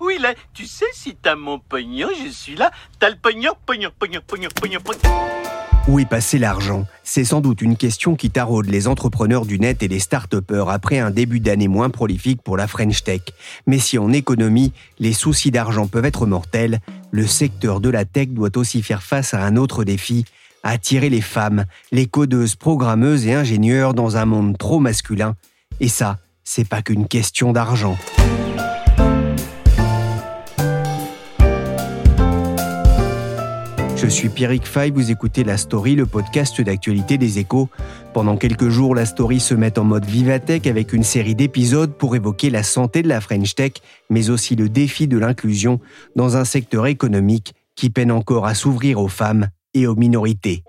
Oui. Où est passé l'argent? C'est sans doute une question qui taraude les entrepreneurs du net et les start après un début d'année moins prolifique pour la French Tech. Mais si en économie, les soucis d'argent peuvent être mortels, le secteur de la tech doit aussi faire face à un autre défi, attirer les femmes, les codeuses, programmeuses et ingénieurs dans un monde trop masculin. Et ça, c'est pas qu'une question d'argent. Je suis Pierrick Fay, vous écoutez La Story, le podcast d'actualité des échos. Pendant quelques jours, La Story se met en mode Vivatech avec une série d'épisodes pour évoquer la santé de la French Tech, mais aussi le défi de l'inclusion dans un secteur économique qui peine encore à s'ouvrir aux femmes et aux minorités.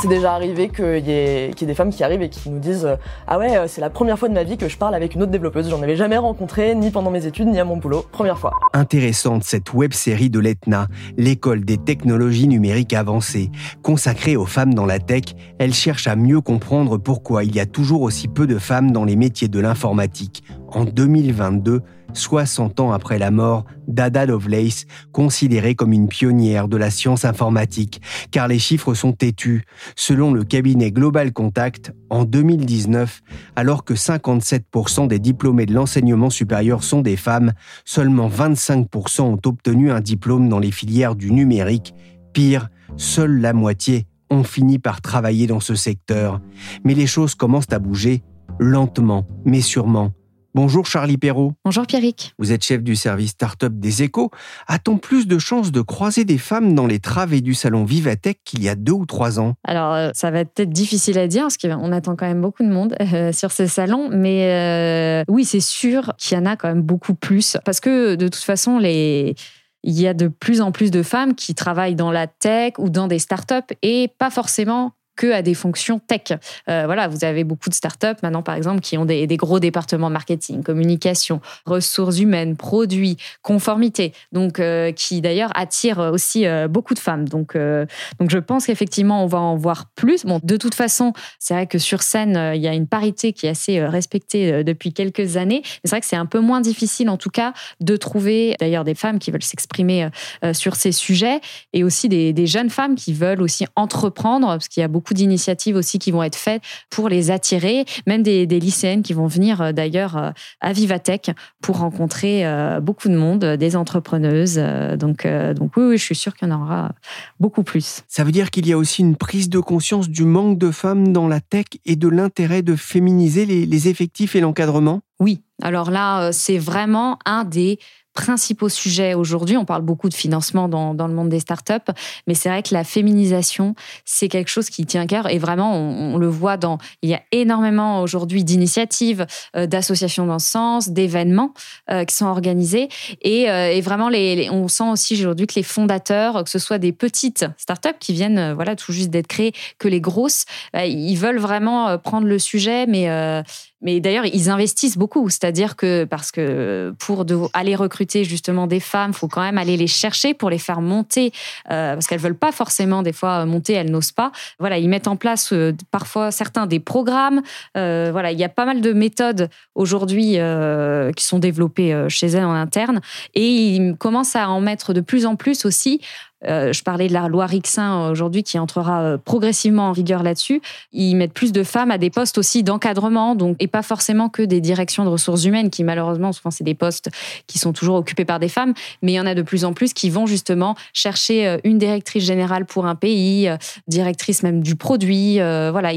C'est déjà arrivé qu'il y, ait des femmes qui arrivent et qui nous disent Ah ouais, euh, c'est la première fois de ma vie que je parle avec une autre développeuse. J'en avais jamais rencontré, ni pendant mes études, ni à mon boulot. Première fois. Intéressante cette web série de l'ETNA, l'école des technologies numériques avancées. Consacrée aux femmes dans la tech, elle cherche à mieux comprendre pourquoi il y a toujours aussi peu de femmes dans les métiers de l'informatique. En 2022, 60 ans après la mort d'Ada Lovelace, considérée comme une pionnière de la science informatique, car les chiffres sont têtus. Selon le cabinet Global Contact, en 2019, alors que 57% des diplômés de l'enseignement supérieur sont des femmes, seulement 25% ont obtenu un diplôme dans les filières du numérique. Pire, seule la moitié ont fini par travailler dans ce secteur. Mais les choses commencent à bouger, lentement, mais sûrement. Bonjour Charlie Perrault. Bonjour Pierrick. Vous êtes chef du service Startup des Échos. A-t-on plus de chances de croiser des femmes dans les travées du salon Vivatech qu'il y a deux ou trois ans? Alors, euh, ça va être peut-être difficile à dire parce qu'on attend quand même beaucoup de monde euh, sur ces salons. Mais euh, oui, c'est sûr qu'il y en a quand même beaucoup plus. Parce que de toute façon, les il y a de plus en plus de femmes qui travaillent dans la tech ou dans des startups et pas forcément que à des fonctions tech. Euh, voilà, vous avez beaucoup de startups maintenant, par exemple, qui ont des, gros départements marketing, communication, ressources humaines, produits, conformité, donc euh, qui d'ailleurs attirent aussi euh, beaucoup de femmes. Donc, donc je pense qu'effectivement, on va en voir plus. Bon, de toute façon, c'est vrai que sur scène, il y a une parité qui est assez respectée depuis quelques années. C'est vrai que c'est un peu moins difficile, en tout cas, de trouver d'ailleurs des femmes qui veulent s'exprimer sur ces sujets et aussi des, des jeunes femmes qui veulent aussi entreprendre, parce qu'il y a beaucoup d'initiatives aussi qui vont être faites pour les attirer, même des, lycéennes qui vont venir euh, d'ailleurs euh, à Vivatech pour rencontrer euh, beaucoup de monde, des entrepreneuses. Donc, donc oui, oui, je suis sûre qu'il y en aura beaucoup plus. Ça veut dire qu'il y a aussi une prise de conscience du manque de femmes dans la tech et de l'intérêt de féminiser les effectifs et l'encadrement? Oui, alors là, c'est vraiment un des principaux sujets aujourd'hui. On parle beaucoup de financement dans, dans le monde des startups, mais c'est vrai que la féminisation, c'est quelque chose qui tient à cœur et vraiment, on, le voit dans. Il y a énormément aujourd'hui d'initiatives, euh, d'associations dans ce sens, d'événements euh, qui sont organisés et, euh, et vraiment, les, on sent aussi aujourd'hui que les fondateurs, que ce soit des petites startups qui viennent voilà tout juste d'être créées, que les grosses, ils veulent vraiment prendre le sujet, mais mais d'ailleurs, ils investissent beaucoup, c'est-à-dire que parce que pour aller recruter justement des femmes, faut quand même aller les chercher pour les faire monter, euh, parce qu'elles veulent pas forcément des fois monter, elles n'osent pas. Voilà, ils mettent en place euh, parfois certains des programmes. Euh, voilà, il y a pas mal de méthodes aujourd'hui qui sont développées chez elles en interne, et ils commencent à en mettre de plus en plus aussi euh, je parlais de la loi Rixin aujourd'hui qui entrera euh, progressivement en vigueur là-dessus. Ils mettent plus de femmes à des postes aussi d'encadrement, donc et pas forcément que des directions de ressources humaines qui malheureusement souvent c'est des postes qui sont toujours occupés par des femmes, mais il y en a de plus en plus qui vont justement chercher euh, une directrice générale pour un pays, directrice même du produit, voilà.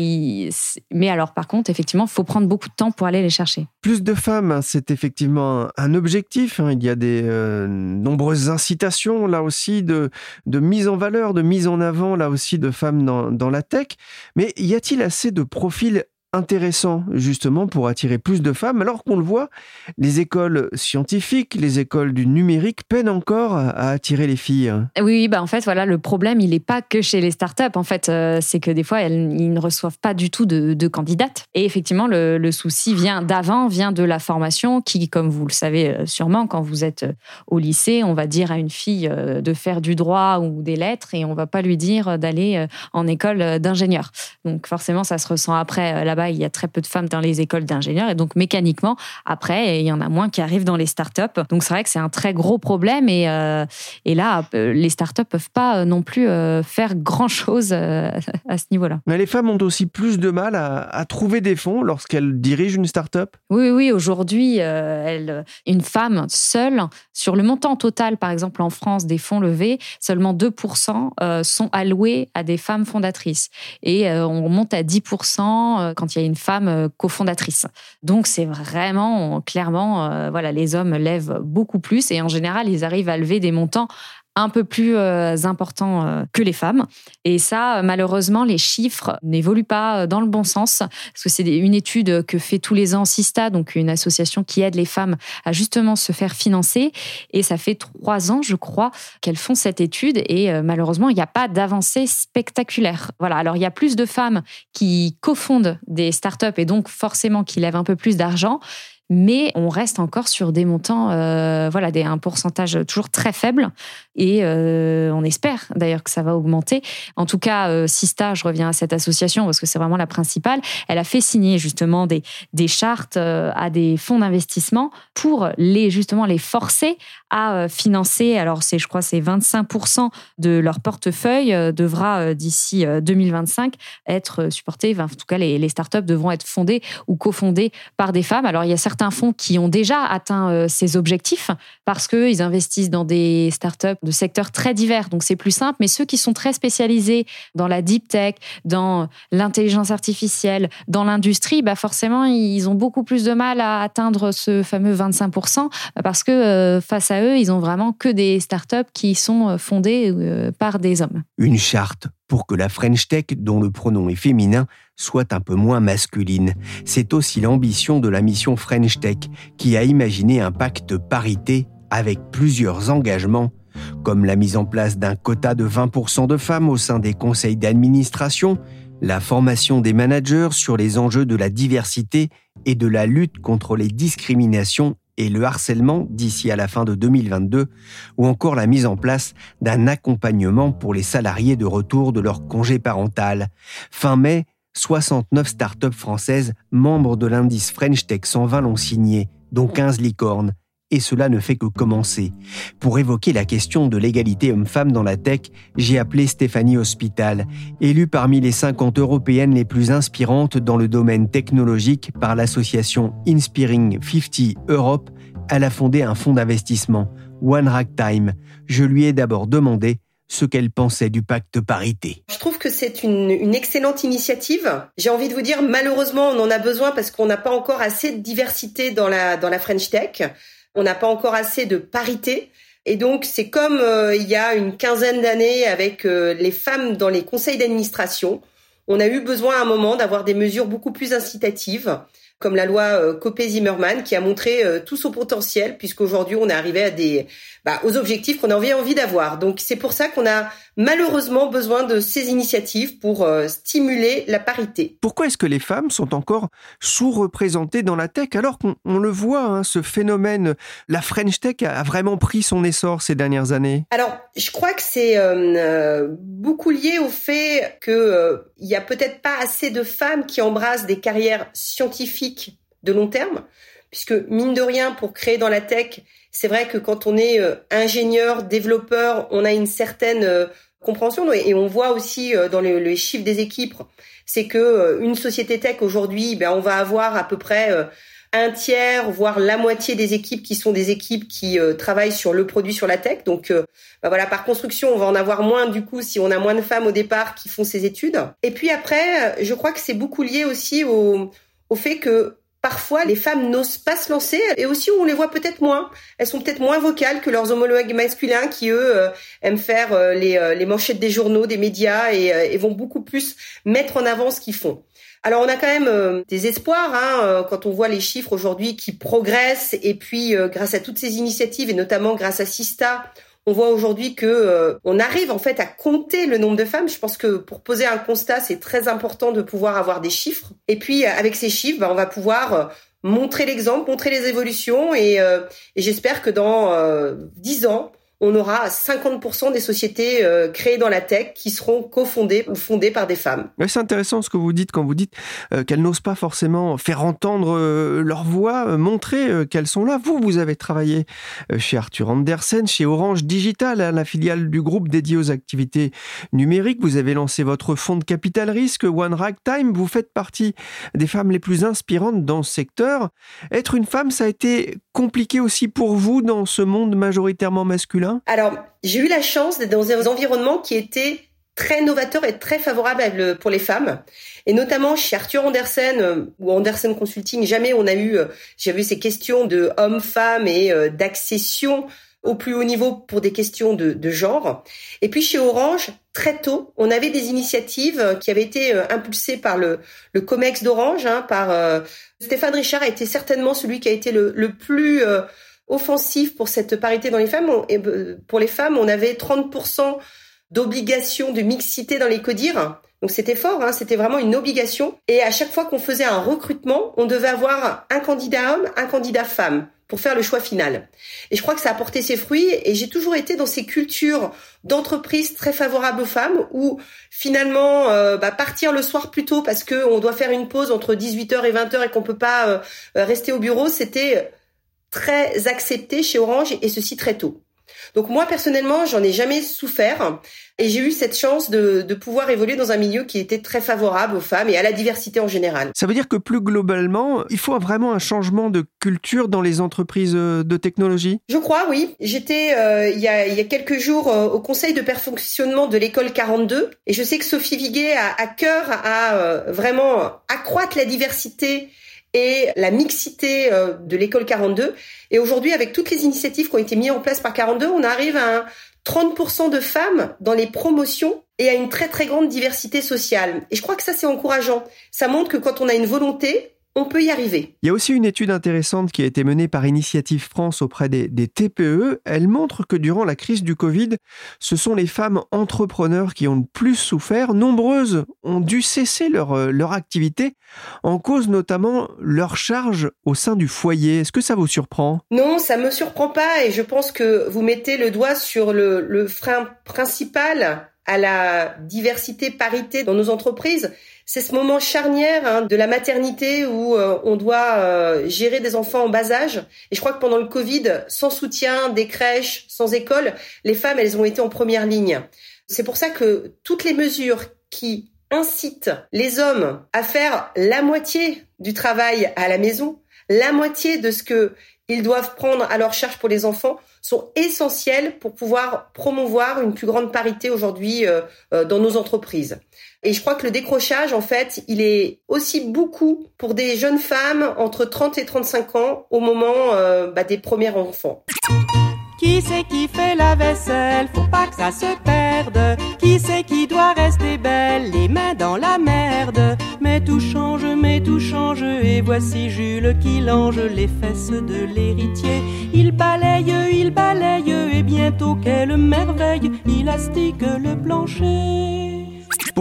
Mais alors par contre effectivement, faut prendre beaucoup de temps pour aller les chercher. Plus de femmes, c'est effectivement un objectif. Hein. Il y a des nombreuses incitations là aussi de de mise en valeur, de mise en avant, là aussi, de femmes dans, la tech. Mais y a-t-il assez de profils intéressant justement pour attirer plus de femmes, alors qu'on le voit, les écoles scientifiques, les écoles du numérique peinent encore à attirer les filles. Oui, bah en fait, voilà, le problème, il n'est pas que chez les startups. En fait, euh, c'est que des fois, elles, ne reçoivent pas du tout de, candidates. Et effectivement, le, souci vient d'avant, vient de la formation, qui, comme vous le savez euh, sûrement, quand vous êtes euh, au lycée, on va dire à une fille de faire du droit ou des lettres, et on va pas lui dire d'aller en école d'ingénieur. Donc forcément, ça se ressent après là-bas il y a très peu de femmes dans les écoles d'ingénieurs et donc mécaniquement, après, il y en a moins qui arrivent dans les startups. Donc c'est vrai que c'est un très gros problème et, euh, et là, euh, les startups peuvent pas euh, non plus faire grand-chose à ce niveau-là. Mais les femmes ont aussi plus de mal à, trouver des fonds lorsqu'elles dirigent une startup? Oui, oui, aujourd'hui, une femme seule, sur le montant total, par exemple en France, des fonds levés, seulement 2% sont alloués à des femmes fondatrices. Et on monte à 10% quand il y a une femme euh, cofondatrice. Donc c'est vraiment clairement, euh, voilà, les hommes lèvent beaucoup plus et en général ils arrivent à lever des montants un peu plus euh, important euh, que les femmes. Et ça, malheureusement, les chiffres n'évoluent pas euh, dans le bon sens, parce que c'est une étude que fait tous les ans Sista, donc une association qui aide les femmes à justement se faire financer. Et ça fait trois ans, je crois, qu'elles font cette étude. Et malheureusement, il n'y a pas d'avancée spectaculaire. Voilà. Alors, il y a plus de femmes qui cofondent des startups et donc forcément qui lèvent un peu plus d'argent mais on reste encore sur des montants, euh, voilà, des, un pourcentage toujours très faible. Et euh, on espère d'ailleurs que ça va augmenter. En tout cas, euh, Sista, je reviens à cette association parce que c'est vraiment la principale, elle a fait signer justement des, des chartes à des fonds d'investissement pour les, justement les forcer à financer, alors je crois, c'est 25% de leur portefeuille devra d'ici 2025 être supporté. en tout cas, les, les startups devront être fondées ou cofondées par des femmes. Alors, il y a certains certains fonds qui ont déjà atteint euh, ces objectifs parce qu'ils investissent dans des startups de secteurs très divers. Donc c'est plus simple. Mais ceux qui sont très spécialisés dans la deep tech, dans l'intelligence artificielle, dans l'industrie, bah forcément, ils ont beaucoup plus de mal à atteindre ce fameux 25% parce que euh, face à eux, ils ont vraiment que des startups qui sont euh, fondées par des hommes. Une charte pour que la French Tech, dont le pronom est féminin, soit un peu moins masculine. C'est aussi l'ambition de la mission French Tech, qui a imaginé un pacte parité avec plusieurs engagements, comme la mise en place d'un quota de 20% de femmes au sein des conseils d'administration, la formation des managers sur les enjeux de la diversité et de la lutte contre les discriminations et le harcèlement d'ici à la fin de 2022, ou encore la mise en place d'un accompagnement pour les salariés de retour de leur congé parental. Fin mai, 69 startups françaises membres de l'indice French Tech 120 l'ont signé, dont 15 licornes, et cela ne fait que commencer. Pour évoquer la question de l'égalité homme-femme dans la tech, j'ai appelé Stéphanie Hospital, élue parmi les 50 européennes les plus inspirantes dans le domaine technologique par l'association Inspiring 50 Europe. Elle a fondé un fonds d'investissement, One Rack Time. Je lui ai d'abord demandé ce qu'elle pensait du pacte parité. Je trouve que c'est une, excellente initiative. J'ai envie de vous dire, malheureusement, on en a besoin parce qu'on n'a pas encore assez de diversité dans la, dans la French Tech. On n'a pas encore assez de parité. Et donc, c'est comme euh, il y a une quinzaine d'années avec euh, les femmes dans les conseils d'administration. On a eu besoin à un moment d'avoir des mesures beaucoup plus incitatives, comme la loi euh, Copé-Zimmermann, qui a montré tout son potentiel, puisqu'aujourd'hui, on est arrivé à des, bah, aux objectifs qu'on avait envie d'avoir. Donc, c'est pour ça qu'on a malheureusement besoin de ces initiatives pour euh, stimuler la parité. Pourquoi est-ce que les femmes sont encore sous-représentées dans la tech alors qu'on le voit, hein, ce phénomène, la French Tech a vraiment pris son essor ces dernières années? Alors, je crois que c'est euh, euh, beaucoup lié au fait qu'il il y a peut-être pas assez de femmes qui embrassent des carrières scientifiques de long terme, puisque mine de rien, pour créer dans la tech, c'est vrai que quand on est euh, ingénieur, développeur, on a une certaine euh, compréhension et on voit aussi euh, dans les, chiffres des équipes, c'est que une société tech aujourd'hui, ben on va avoir à peu près un tiers, voire la moitié des équipes qui sont des équipes qui travaillent sur le produit, sur la tech. Donc, ben voilà, par construction, on va en avoir moins du coup si on a moins de femmes au départ qui font ces études. Et puis après, je crois que c'est beaucoup lié aussi au, au fait que parfois les femmes n'osent pas se lancer et aussi on les voit peut-être moins. Elles sont peut-être moins vocales que leurs homologues masculins qui eux euh, aiment faire euh, les, euh, les, manchettes des journaux, des médias et, vont beaucoup plus mettre en avant ce qu'ils font. Alors on a quand même des espoirs hein, quand on voit les chiffres aujourd'hui qui progressent et puis grâce à toutes ces initiatives et notamment grâce à Sista, on voit aujourd'hui que euh, on arrive en fait à compter le nombre de femmes. Je pense que pour poser un constat, c'est très important de pouvoir avoir des chiffres. Et puis euh, avec ces chiffres, bah, on va pouvoir euh, montrer l'exemple, montrer les évolutions et, et j'espère que dans dix ans, on aura 50% des sociétés euh, créées dans la tech qui seront cofondées ou fondées par des femmes. c'est intéressant ce que vous dites quand vous dites euh, qu'elles n'osent pas forcément faire entendre euh, leur voix, montrer qu'elles sont là. Vous, vous avez travaillé chez Arthur Andersen, chez Orange Digital, hein, la filiale du groupe dédié aux activités numériques. Vous avez lancé votre fonds de capital risque, One Time. Vous faites partie des femmes les plus inspirantes dans ce secteur. Être une femme, ça a été compliqué aussi pour vous dans ce monde majoritairement masculin? Alors, j'ai eu la chance d'être dans un environnement qui était très novateur et très favorable pour les femmes. Et notamment chez Arthur Andersen euh, ou Andersen Consulting, jamais on a eu, euh, j'avais ces questions de hommes-femmes et euh, d'accession au plus haut niveau pour des questions de, de, genre. Et puis chez Orange, très tôt, on avait des initiatives qui avaient été impulsées par le, le COMEX d'Orange, hein, par Stéphane Richard a été certainement celui qui a été le, le plus offensif pour cette parité dans les femmes. et pour les femmes, on avait 30% d'obligation de mixité dans les codires. Donc c'était fort, hein, c'était vraiment une obligation. Et à chaque fois qu'on faisait un recrutement, on devait avoir un candidat homme, un candidat femme pour faire le choix final. Et je crois que ça a porté ses fruits et j'ai toujours été dans ces cultures d'entreprise très favorables aux femmes où finalement euh, bah, partir le soir plus tôt parce que on doit faire une pause entre 18h et 20h et qu'on peut pas euh, rester au bureau, c'était très accepté chez Orange et ceci très tôt. Donc moi personnellement, j'en ai jamais souffert et j'ai eu cette chance de, de, pouvoir évoluer dans un milieu qui était très favorable aux femmes et à la diversité en général. Ça veut dire que plus globalement, il faut vraiment un changement de culture dans les entreprises euh, de technologie? Je crois, oui. J'étais euh, il, y a, il y a quelques jours euh, au conseil de perfectionnement de l'école 42 et je sais que Sophie Viguet a à cœur à vraiment accroître la diversité et la mixité euh, de l'école 42. Et aujourd'hui, avec toutes les initiatives qui ont été mises en place par 42, on arrive à 30% de femmes dans les promotions et à une très très grande diversité sociale. Et je crois que ça c'est encourageant. Ça montre que quand on a une volonté, on peut y arriver. Il y a aussi une étude intéressante qui a été menée par Initiative France auprès des, TPE. Elle montre que durant la crise du Covid, ce sont les femmes entrepreneurs qui ont le plus souffert. Nombreuses ont dû cesser leur, euh, leur activité, en cause notamment leur charge au sein du foyer. Est-ce que ça vous surprend? Non, ça me surprend pas et je pense que vous mettez le doigt sur le, le frein principal à la diversité, parité dans nos entreprises c'est ce moment charnière hein, de la maternité où euh, on doit euh, gérer des enfants en bas âge. Et je crois que pendant le Covid, sans soutien, des crèches, sans école, les femmes, elles ont été en première ligne. C'est pour ça que toutes les mesures qui incitent les hommes à faire la moitié du travail à la maison, la moitié de ce que ils doivent prendre à leur charge pour les enfants sont essentielles pour pouvoir promouvoir une plus grande parité aujourd'hui euh, dans nos entreprises. Et je crois que le décrochage, en fait, il est aussi beaucoup pour des jeunes femmes entre 30 et 35 ans au moment euh, bah, des premiers enfants. Qui c'est qui fait la vaisselle? Faut pas que ça se perde. Qui c'est qui doit rester belle? Les mains dans la merde. Mais tout change, mais tout change. Et voici Jules qui lange les fesses de l'héritier. Il balaye, il balaye. Et bientôt, quelle merveille, il astique le plancher.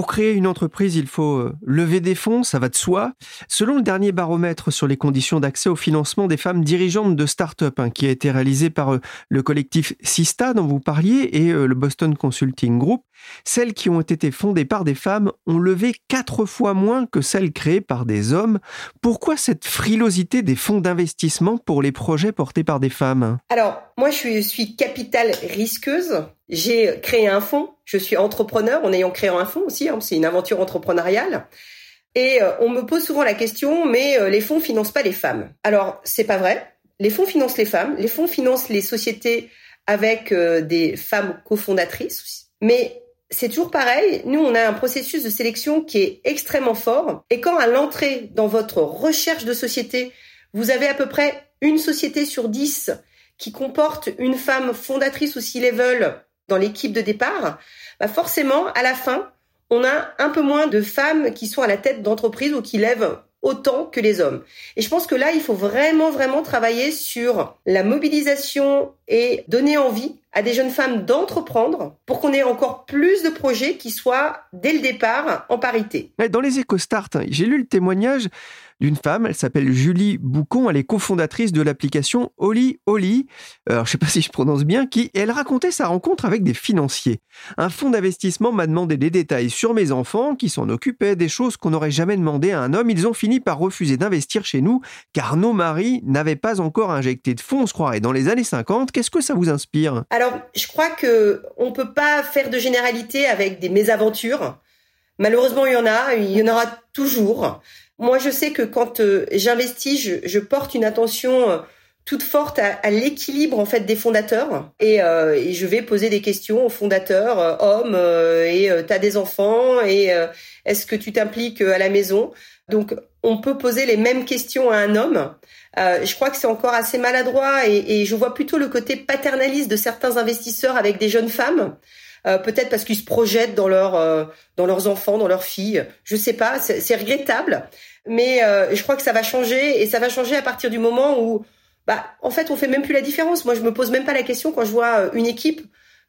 Pour créer une entreprise, il faut euh, lever des fonds, ça va de soi. Selon le dernier baromètre sur les conditions d'accès au financement des femmes dirigeantes de start-up, hein, qui a été réalisé par euh, le collectif Sista dont vous parliez et euh, le Boston Consulting Group, celles qui ont été fondées par des femmes ont levé quatre fois moins que celles créées par des hommes. Pourquoi cette frilosité des fonds d'investissement pour les projets portés par des femmes? Alors, moi, je suis, capital risqueuse. J'ai créé un fonds. Je suis entrepreneur en ayant créé un fonds aussi. Hein, c'est une aventure entrepreneuriale. Et euh, on me pose souvent la question, mais euh, les fonds financent pas les femmes. Alors, c'est pas vrai. Les fonds financent les femmes. Les fonds financent les sociétés avec euh, des femmes cofondatrices. Mais c'est toujours pareil. Nous, on a un processus de sélection qui est extrêmement fort. Et quand à l'entrée dans votre recherche de société, vous avez à peu près une société sur dix qui comporte une femme fondatrice ou C-level dans l'équipe de départ, bah forcément, à la fin, on a un peu moins de femmes qui sont à la tête d'entreprise ou qui lèvent autant que les hommes. Et je pense que là, il faut vraiment, vraiment travailler sur la mobilisation et donner envie à des jeunes femmes d'entreprendre pour qu'on ait encore plus de projets qui soient, dès le départ, en parité. Dans les EcoStart, j'ai lu le témoignage d'une femme. Elle s'appelle Julie Boucon. Elle est cofondatrice de l'application Oli Oli. Alors, je sais pas si je prononce bien, qui, elle racontait sa rencontre avec des financiers. Un fonds d'investissement m'a demandé des détails sur mes enfants qui s'en occupaient, des choses qu'on n'aurait jamais demandé à un homme. Ils ont fini par refuser d'investir chez nous car nos maris n'avaient pas encore injecté de fonds, on se croirait, dans les années 50. Qu'est-ce que ça vous inspire? Alors, je crois que on peut pas faire de généralité avec des mésaventures. Malheureusement, il y en a, il y en aura toujours. Moi, je sais que quand euh, j'investis, je, porte une attention euh, toute forte à, l'équilibre en fait des fondateurs et, euh, et, je vais poser des questions aux fondateurs, hommes et tu as des enfants et est-ce que tu t'impliques à la maison? Donc, on peut poser les mêmes questions à un homme. je crois que c'est encore assez maladroit et, je vois plutôt le côté paternaliste de certains investisseurs avec des jeunes femmes. Peut-être parce qu'ils se projettent dans leur dans leurs enfants, dans leurs filles. Je sais pas, c'est regrettable, mais euh, je crois que ça va changer et ça va changer à partir du moment où, bah, en fait, on fait même plus la différence. Moi, je me pose même pas la question quand je vois une équipe.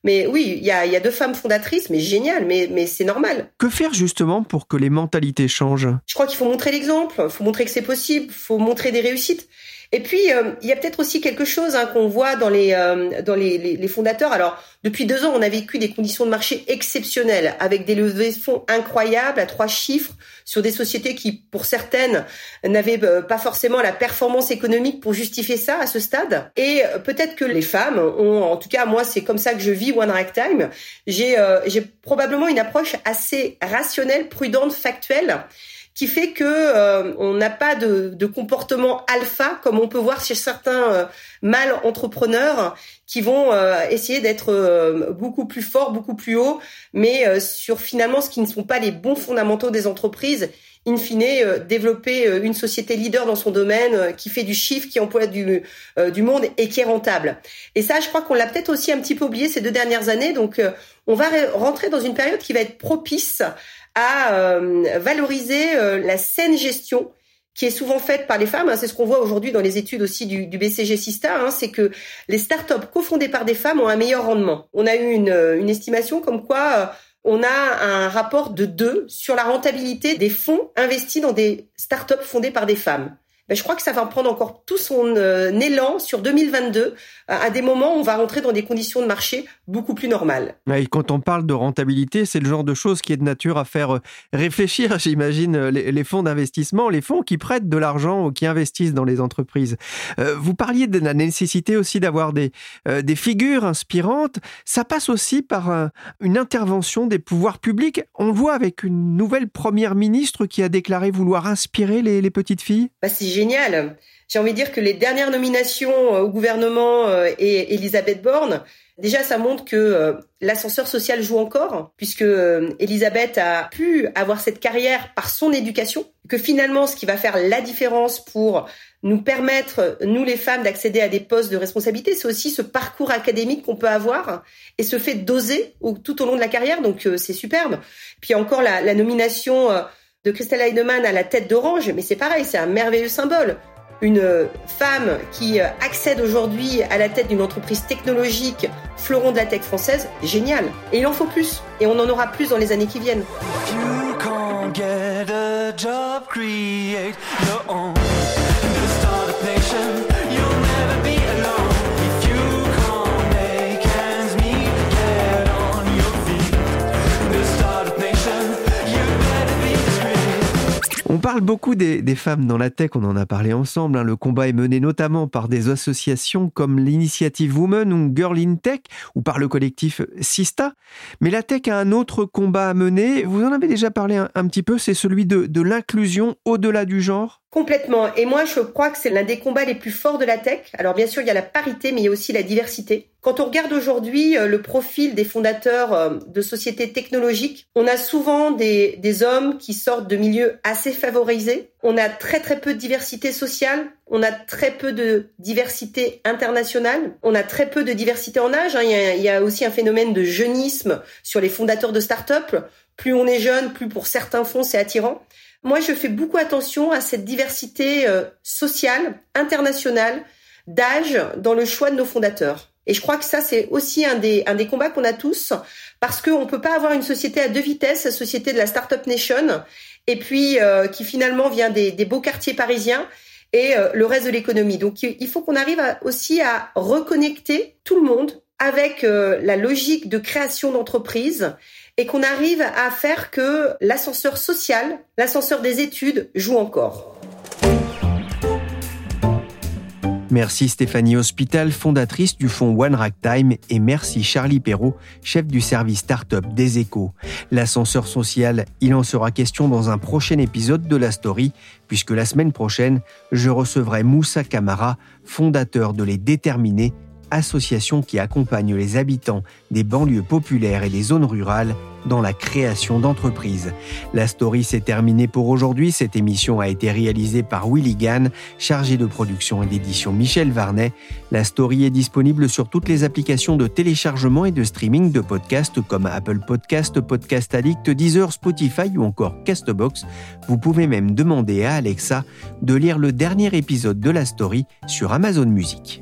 Mais oui, il y a, y a deux femmes fondatrices, mais génial, mais, mais c'est normal. Que faire justement pour que les mentalités changent? Je crois qu'il faut montrer l'exemple, il faut montrer que c'est possible, il faut montrer des réussites. Et puis, euh, il y a peut-être aussi quelque chose hein, qu'on voit dans les euh, dans les, les, fondateurs. Alors, depuis deux ans, on a vécu des conditions de marché exceptionnelles, avec des levées de fonds incroyables à trois chiffres sur des sociétés qui, pour certaines, n'avaient euh, pas forcément la performance économique pour justifier ça à ce stade. Et peut-être que les femmes ont, en tout cas, moi, c'est comme ça que je vis One Time. J'ai j'ai probablement une approche assez rationnelle, prudente, factuelle qui fait que euh, on n'a pas de, de, comportement alpha comme on peut voir chez certains euh, mâles entrepreneurs qui vont euh, essayer d'être beaucoup plus forts, beaucoup plus hauts, mais sur finalement ce qui ne sont pas les bons fondamentaux des entreprises. In fine, développer une société leader dans son domaine, qui fait du chiffre, qui emploie du, du monde et qui est rentable. Et ça, je crois qu'on l'a peut-être aussi un petit peu oublié ces deux dernières années. Donc, on va rentrer dans une période qui va être propice à euh, valoriser euh, la saine gestion qui est souvent faite par les femmes. Hein. c'est ce qu'on voit aujourd'hui dans les études aussi du, BCG Sista. Hein. c'est que les startups cofondées par des femmes ont un meilleur rendement. On a eu une, une estimation comme quoi euh, on a un rapport de 2 sur la rentabilité des fonds investis dans des startups fondées par des femmes. Ben, je crois que ça va prendre encore tout son euh, élan sur 2022, à des moments où on va rentrer dans des conditions de marché beaucoup plus normales. Et quand on parle de rentabilité, c'est le genre de choses qui est de nature à faire euh, réfléchir, j'imagine, euh, les, fonds d'investissement, les fonds qui prêtent de l'argent ou qui investissent dans les entreprises. vous parliez de la nécessité aussi d'avoir des, des figures inspirantes. Ça passe aussi par une intervention des pouvoirs publics. On voit avec une nouvelle première ministre qui a déclaré vouloir inspirer les, les petites filles. Bah, génial. J'ai envie de dire que les dernières nominations euh, au gouvernement euh, et Elisabeth Borne, déjà ça montre que euh, l'ascenseur social joue encore, puisque Elisabeth a pu avoir cette carrière par son éducation, que finalement ce qui va faire la différence pour nous permettre, nous les femmes, d'accéder à des postes de responsabilité, c'est aussi ce parcours académique qu'on peut avoir et ce fait d'oser tout au long de la carrière, donc c'est superbe. Puis encore la, la nomination de Christelle Heidemann à la tête d'Orange, mais c'est pareil, c'est un merveilleux symbole. Une femme qui accède aujourd'hui à la tête d'une entreprise technologique, fleuron de la tech française, génial. Et il en faut plus. Et on en aura plus dans les années qui viennent. On parle beaucoup des, femmes dans la tech, on en a parlé ensemble. Hein. Le combat est mené notamment par des associations comme l'initiative Women ou Girl in Tech ou par le collectif Sista. Mais la tech a un autre combat à mener. Vous en avez déjà parlé un, petit peu, c'est celui de, de l'inclusion au-delà du genre? Complètement. Et moi, je crois que c'est l'un des combats les plus forts de la tech. Alors bien sûr, il y a la parité, mais il y a aussi la diversité. Quand on regarde aujourd'hui euh, le profil des fondateurs euh, de sociétés technologiques, on a souvent des, des hommes qui sortent de milieux assez favorisés. On a très très peu de diversité sociale. On a très peu de diversité internationale. On a très peu de diversité en âge. Hein. Il, y a, il y a aussi un phénomène de jeunisme sur les fondateurs de start-up. Plus on est jeune, plus pour certains fonds c'est attirant. Moi, je fais beaucoup attention à cette diversité euh, sociale, internationale, d'âge dans le choix de nos fondateurs. Et je crois que ça, c'est aussi un des, un des combats qu'on a tous, parce qu'on ne peut pas avoir une société à deux vitesses, la société de la Startup Nation, et puis euh, qui finalement vient des, des, beaux quartiers parisiens et euh, le reste de l'économie. Donc il faut qu'on arrive aussi à reconnecter tout le monde avec la logique de création d'entreprise et qu'on arrive à faire que l'ascenseur social, l'ascenseur des études joue encore. Merci Stéphanie Hospital, fondatrice du fonds One Time, et merci Charlie Perrault, chef du service startup des échos. L'ascenseur social, il en sera question dans un prochain épisode de la story, puisque la semaine prochaine, je recevrai Moussa Kamara, fondateur de Les Déterminés, association qui accompagne les habitants des banlieues populaires et des zones rurales dans la création d'entreprises. La story s'est terminée pour aujourd'hui. Cette émission a été réalisée par Willy Gann, chargé de production et d'édition Michel Varnet. La story est disponible sur toutes les applications de téléchargement et de streaming de podcasts comme Apple Podcast, Podcast Addict, Deezer, Spotify ou encore Castbox. Vous pouvez même demander à Alexa de lire le dernier épisode de la story sur Amazon Music.